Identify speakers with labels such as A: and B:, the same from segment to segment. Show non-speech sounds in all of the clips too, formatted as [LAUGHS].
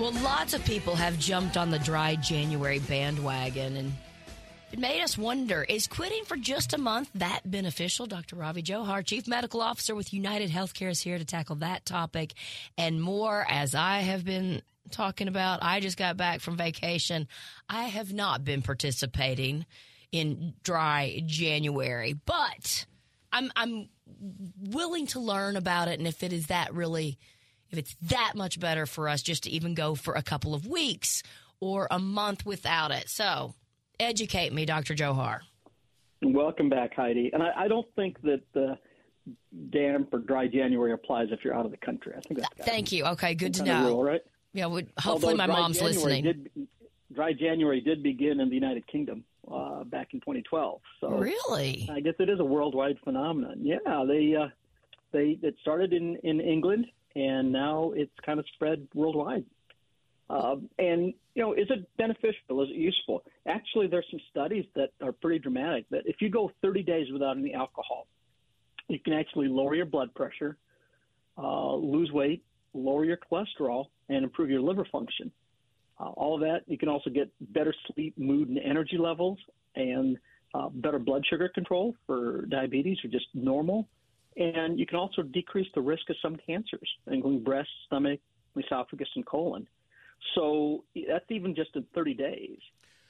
A: Well, lots of people have jumped on the dry January bandwagon and it made us wonder is quitting for just a month that beneficial? Dr. Ravi Johar, Chief Medical Officer with United Healthcare, is here to tackle that topic and more. As I have been talking about, I just got back from vacation. I have not been participating in dry January, but I'm, I'm willing to learn about it and if it is that really if it's that much better for us just to even go for a couple of weeks or a month without it. So, educate me, Dr. Johar.
B: Welcome back, Heidi. And I, I don't think that the damp or dry January applies if you're out of the country. I think that's
A: thank you. Okay, good to know.
B: Rule, right?
A: Yeah, hopefully Although my mom's
B: January
A: listening.
B: Did, dry January did begin in the United Kingdom uh, back in 2012. So
A: really,
B: I guess it is a worldwide phenomenon. Yeah, they uh, they it started in in England and now it's kind of spread worldwide. Um, and you know, is it beneficial? Is it useful? Actually, there's some studies that are pretty dramatic. That if you go 30 days without any alcohol, you can actually lower your blood pressure, uh, lose weight, lower your cholesterol, and improve your liver function. Uh, all of that. You can also get better sleep, mood, and energy levels, and uh, better blood sugar control for diabetes or just normal. And you can also decrease the risk of some cancers, including breast, stomach, esophagus, and colon. So that's even just in 30 days.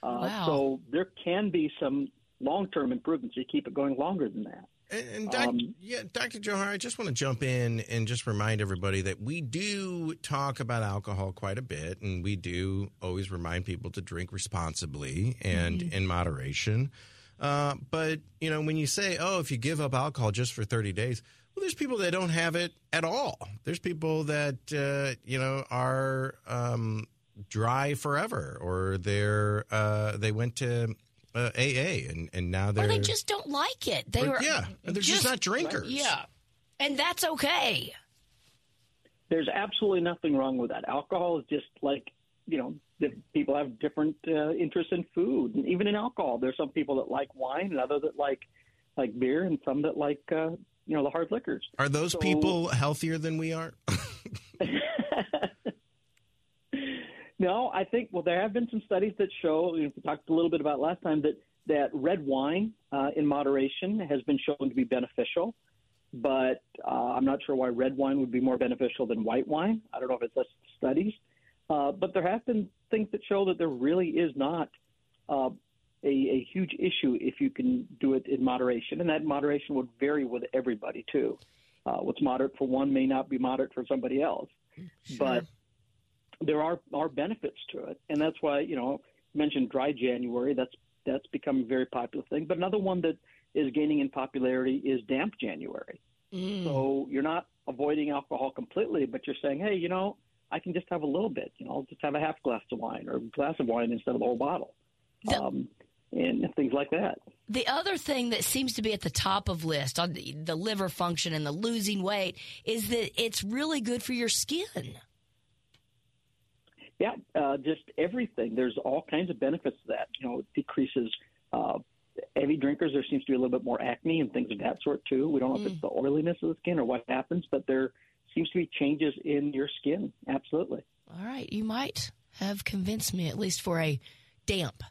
A: Uh, wow.
B: So there can be some long term improvements. If you keep it going longer than that.
C: And, and doc, um, yeah, Dr. Johar, I just want to jump in and just remind everybody that we do talk about alcohol quite a bit, and we do always remind people to drink responsibly and mm-hmm. in moderation. Uh, but you know, when you say, "Oh, if you give up alcohol just for 30 days," well, there's people that don't have it at all. There's people that uh, you know are um, dry forever, or they're uh, they went to uh, AA and and now they're
A: or they just don't like it. They or, were
C: yeah, they're just, just not drinkers.
A: Yeah, and that's okay.
B: There's absolutely nothing wrong with that. Alcohol is just like you know people have different uh, interests in food and even in alcohol. There's some people that like wine and others that like like beer and some that like uh, you know the hard liquors.
C: Are those
B: so,
C: people healthier than we are? [LAUGHS]
B: no, I think well there have been some studies that show. You know, we talked a little bit about last time that that red wine uh, in moderation has been shown to be beneficial. But uh, I'm not sure why red wine would be more beneficial than white wine. I don't know if it's just studies. Uh, but there have been things that show that there really is not uh, a, a, huge issue if you can do it in moderation, and that moderation would vary with everybody too. Uh, what's moderate for one may not be moderate for somebody else,
A: sure.
B: but there are are benefits to it, and that's why you know mentioned dry January. That's that's become a very popular thing. But another one that is gaining in popularity is damp January.
A: Mm.
B: So you're not avoiding alcohol completely, but you're saying, hey, you know, I can just have a little bit. You know, I'll just have a half glass of wine or a glass of wine instead of a whole bottle, the, um, and things like that.
A: The other thing that seems to be at the top of list on the, the liver function and the losing weight is that it's really good for your skin.
B: Yeah, uh, just everything. There's all kinds of benefits to that. You know, it decreases. Uh, heavy drinkers, there seems to be a little bit more acne and things of that sort too. We don't know mm. if it's the oiliness of the skin or what happens, but there seems to be changes in your skin. Absolutely.
A: All right. You might have convinced me, at least for a damp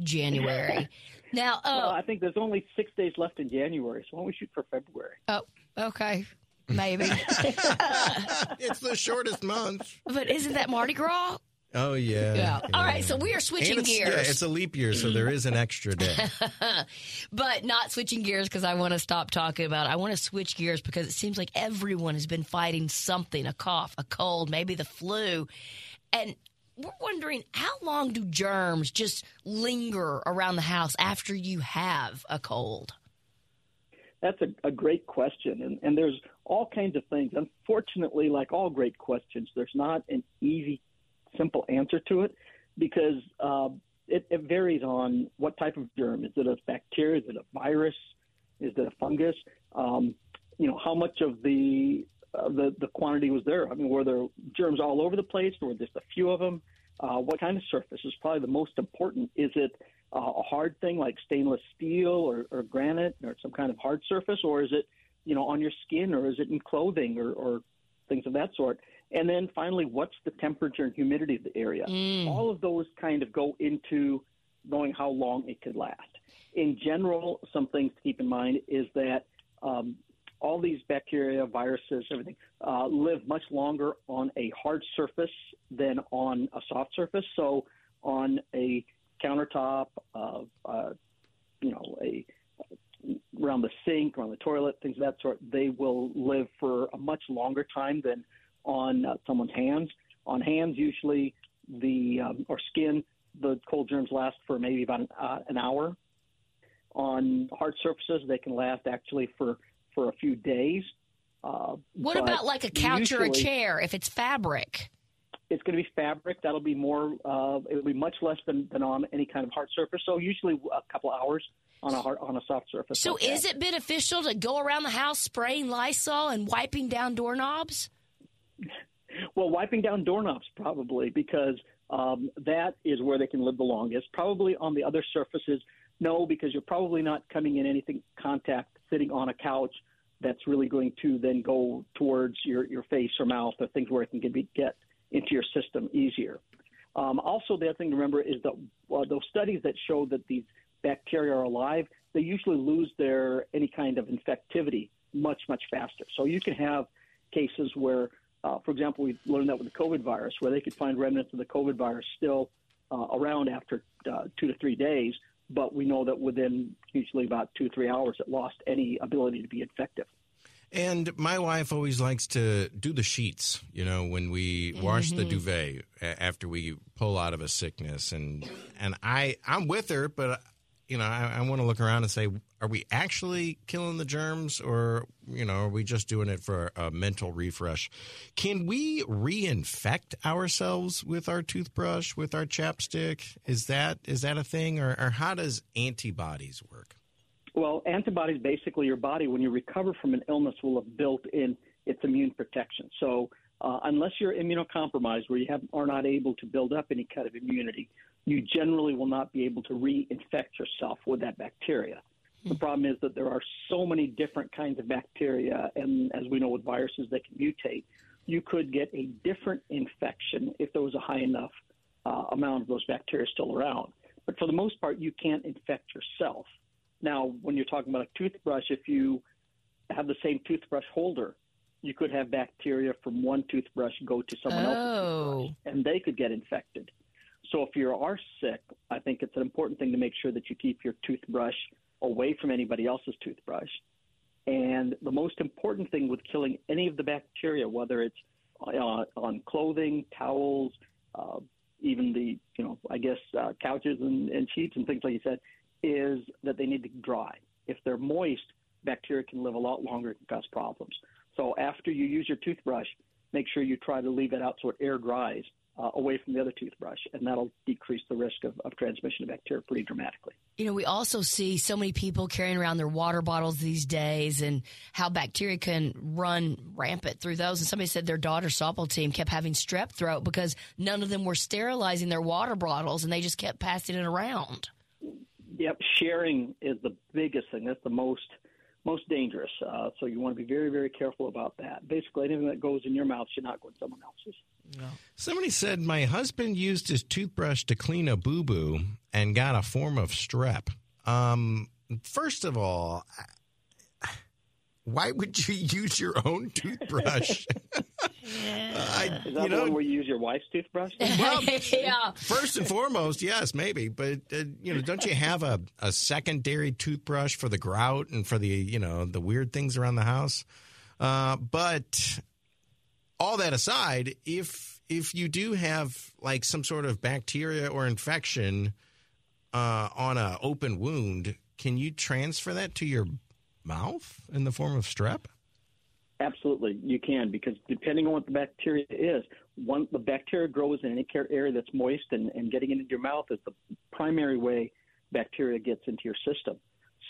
A: January. [LAUGHS] now, uh,
B: well, I think there's only six days left in January, so why don't we shoot for February?
A: Oh, okay. Maybe. [LAUGHS]
C: it's the shortest month.
A: But isn't that Mardi Gras?
C: Oh yeah.
A: Yeah. All right. So we are switching gears.
C: Yeah, it's a leap year, so there is an extra day. [LAUGHS]
A: but not switching gears because I want to stop talking about. It. I want to switch gears because it seems like everyone has been fighting something: a cough, a cold, maybe the flu, and we're wondering how long do germs just linger around the house after you have a cold?
B: That's a, a great question, and, and there's all kinds of things. Unfortunately, like all great questions, there's not an easy simple answer to it because uh, it, it, varies on what type of germ. Is it a bacteria? Is it a virus? Is it a fungus? Um, you know, how much of the uh, the the quantity was there? I mean, were there germs all over the place, or just a few of them? Uh, what kind of surface is probably the most important? Is it uh, a hard thing like stainless steel or, or granite or some kind of hard surface, or is it you know on your skin, or is it in clothing or, or things of that sort? And then finally, what's the temperature and humidity of the area? All of those kind of go into knowing how long it could last. In general, some things to keep in mind is that um, all these bacteria, viruses, everything uh, live much longer on a hard surface than on a soft surface. So, on a countertop, uh, uh, you know, a around the sink, around the toilet, things of that sort, they will live for a much longer time than on uh, someone's hands. On hands, usually the um, or skin, the cold germs last for maybe about an, uh, an hour. On hard surfaces, they can last actually for for a few days. Uh,
A: What about like a couch or a chair if it's fabric?
B: It's going to be fabric. That'll be more. Uh, it'll be much less than, than on any kind of hard surface. So usually a couple hours on a hard, on a soft surface.
A: So
B: like that.
A: is it beneficial to go around the house spraying Lysol and wiping down doorknobs?
B: Well, wiping down doorknobs probably because um, that is where they can live the longest. Probably on the other surfaces, no, because you're probably not coming in anything contact sitting on a couch that's really going to then go towards your, your face or mouth or things where it can get, get into your system easier. Um, also, the other thing to remember is that uh, those studies that show that these bacteria are alive, they usually lose their any kind of infectivity much much faster. So you can have cases where, uh, for example, we learned that with the COVID virus, where they could find remnants of the COVID virus still uh, around after uh, two to three days, but we know that within usually about two or three hours, it lost any ability to be infective.
C: And my wife always likes to do the sheets, you know, when we wash the duvet after we pull out of a sickness. And and I I'm with her, but you know, I, I want to look around and say, are we actually killing the germs, or you know, are we just doing it for a mental refresh? Can we reinfect ourselves with our toothbrush, with our chapstick? Is that is that a thing, or, or how does antibodies work?
B: Well, antibodies basically your body, when you recover from an illness, will have built in its immune protection. So, uh, unless you're immunocompromised, where you have, are not able to build up any kind of immunity, you generally will not be able to reinfect yourself with that bacteria. The problem is that there are so many different kinds of bacteria, and as we know with viruses, they can mutate. You could get a different infection if there was a high enough uh, amount of those bacteria still around. But for the most part, you can't infect yourself. Now, when you're talking about a toothbrush, if you have the same toothbrush holder, you could have bacteria from one toothbrush go to someone else's
A: Oh.
B: toothbrush, and they could get infected. So if you are sick, I think it's an important thing to make sure that you keep your toothbrush away from anybody else's toothbrush. And the most important thing with killing any of the bacteria, whether it's uh, on clothing, towels, uh, even the you know I guess uh, couches and, and sheets and things like you said, is that they need to dry. If they're moist, bacteria can live a lot longer and cause problems. So after you use your toothbrush, make sure you try to leave it out so it air dries uh, away from the other toothbrush, and that'll decrease the risk of, of transmission of bacteria pretty dramatically.
A: You know, we also see so many people carrying around their water bottles these days and how bacteria can run rampant through those. And somebody said their daughter's softball team kept having strep throat because none of them were sterilizing their water bottles and they just kept passing it around.
B: Yep, sharing is the biggest thing. That's the most most dangerous. Uh, so you want to be very, very careful about that. Basically, anything that goes in your mouth should not go in someone else's.
C: Somebody said my husband used his toothbrush to clean a boo boo and got a form of strep. Um, first of all, why would you use your own toothbrush? [LAUGHS] I,
B: Is that
C: you
B: the one
C: know,
B: where you use your wife's toothbrush? [LAUGHS]
C: well, [LAUGHS]
A: yeah.
C: first and foremost, yes, maybe, but uh, you know, don't you have a, a secondary toothbrush for the grout and for the you know the weird things around the house? Uh, but all that aside, if if you do have like some sort of bacteria or infection uh, on an open wound, can you transfer that to your mouth in the form of strep?
B: Absolutely, you can because depending on what the bacteria is, one the bacteria grows in any care- area that's moist, and, and getting it into your mouth is the primary way bacteria gets into your system.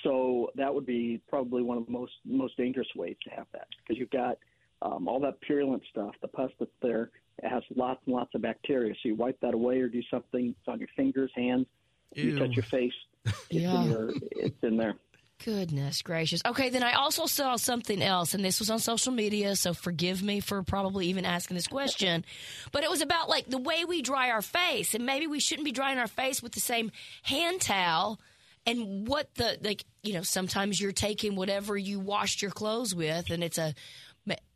B: So that would be probably one of the most most dangerous ways to have that because you've got um, all that purulent stuff, the pus that's there. It has lots and lots of bacteria. So you wipe that away or do something. It's on your fingers, hands. You touch your face. It's
A: Yeah.
B: in your, it's in there.
A: Goodness gracious. Okay, then I also saw something else, and this was on social media, so forgive me for probably even asking this question. But it was about like the way we dry our face, and maybe we shouldn't be drying our face with the same hand towel. And what the, like, you know, sometimes you're taking whatever you washed your clothes with, and it's a,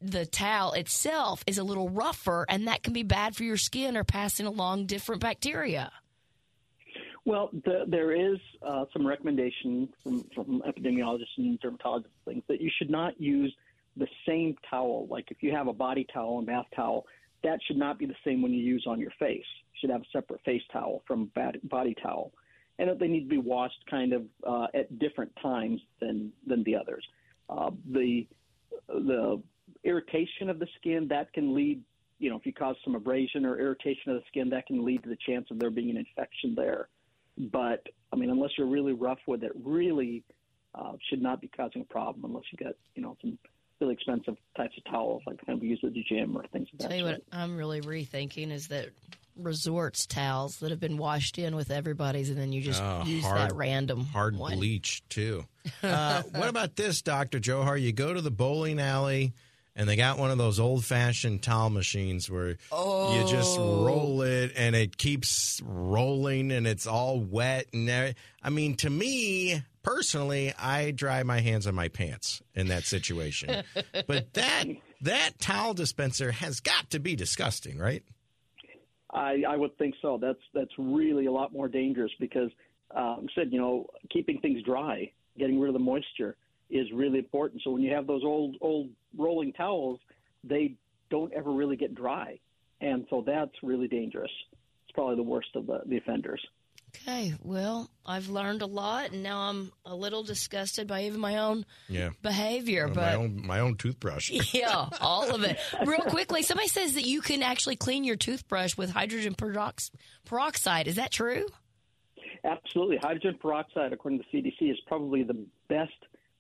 A: the towel itself is a little rougher, and that can be bad for your skin or passing along different bacteria.
B: Well, the, there is uh, some recommendation from, from epidemiologists and dermatologists things that you should not use the same towel. Like if you have a body towel and bath towel, that should not be the same when you use on your face. You should have a separate face towel from body towel, and that they need to be washed kind of uh, at different times than than the others. Uh, the the irritation of the skin that can lead, you know, if you cause some abrasion or irritation of the skin, that can lead to the chance of there being an infection there. But I mean, unless you're really rough with it, really uh, should not be causing a problem unless you get you know some really expensive types of towels like the kind we use at the gym or things of that.
A: Tell you what, I'm really rethinking is that resorts towels that have been washed in with everybody's, and then you just uh, use hard, that random
C: hard
A: one.
C: bleach too. [LAUGHS] Uh, what about this, Doctor Johar? You go to the bowling alley and they got one of those old fashioned towel machines where oh. you just oh. roll it and it keeps rolling and it's all wet and I mean to me personally I dry my hands on my pants in that situation. [LAUGHS] but that that towel dispenser has got to be disgusting, right?
B: I, I would think so. That's that's really a lot more dangerous because um, said you know keeping things dry, getting rid of the moisture is really important. So when you have those old old rolling towels, they don't ever really get dry, and so that's really dangerous. It's probably the worst of the, the offenders.
A: Okay, well, I've learned a lot, and now I'm a little disgusted by even my own yeah. behavior.
C: Uh,
A: but
C: my own, my own toothbrush. [LAUGHS]
A: yeah, all of it. Real quickly, somebody says that you can actually clean your toothbrush with hydrogen peroxide. Is that true?
B: Absolutely. Hydrogen peroxide, according to the CDC, is probably the best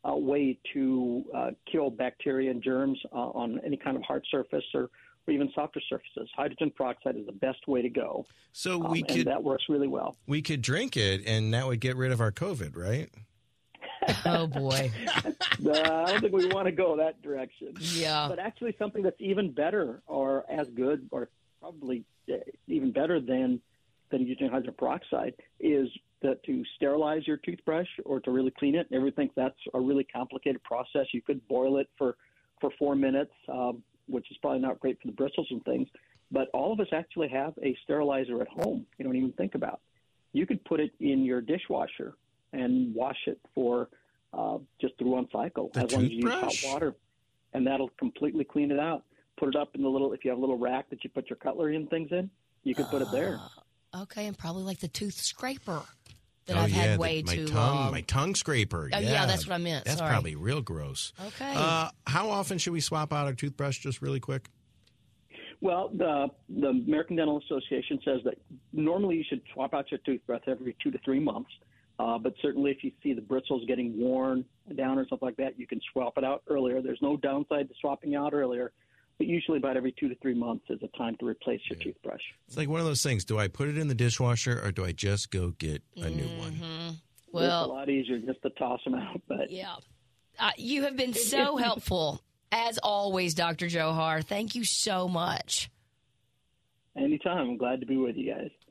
B: uh, way to uh, kill bacteria and germs uh, on any kind of hard surface or, or even softer surfaces. Hydrogen peroxide is the best way to go.
C: So we um, could
B: that works really well.
C: We could drink it, and that would get rid of our COVID, right? [LAUGHS]
A: oh boy! [LAUGHS]
B: uh, I don't think we want to go that direction.
A: Yeah,
B: but actually, something that's even better, or as good, or probably uh, even better than than using hydrogen peroxide is that to sterilize your toothbrush or to really clean it. Everyone thinks that's a really complicated process. You could boil it for for four minutes, um, which is probably not great for the bristles and things. But all of us actually have a sterilizer at home. You don't even think about. You could put it in your dishwasher and wash it for uh, just through one cycle
C: the
B: as
C: long
B: as you use hot water, and that'll completely clean it out. Put it up in the little if you have a little rack that you put your cutlery and things in, you can put it there.
A: Ah, okay, and probably like the tooth scraper that
C: oh,
A: I've
C: yeah,
A: had way
C: the, my
A: too
C: tongue,
A: long.
C: My tongue scraper.
A: Oh,
C: yeah.
A: yeah, that's what I meant.
C: That's
A: Sorry.
C: probably real gross.
A: Okay.
C: Uh, how often should we swap out our toothbrush? Just really quick.
B: Well, the the American Dental Association says that normally you should swap out your toothbrush every two to three months. Uh, but certainly, if you see the bristles getting worn down or something like that, you can swap it out earlier. There's no downside to swapping out earlier but usually about every two to three months is a time to replace your yeah. toothbrush.
C: It's like one of those things. Do I put it in the dishwasher or do I just go get a mm-hmm. new one?
A: Mm-hmm. Well,
B: it's a lot easier just to toss them out. But
A: yeah, uh, you have been so [LAUGHS] helpful as always, Dr. Johar. Thank you so much.
B: Anytime. I'm glad to be with you guys.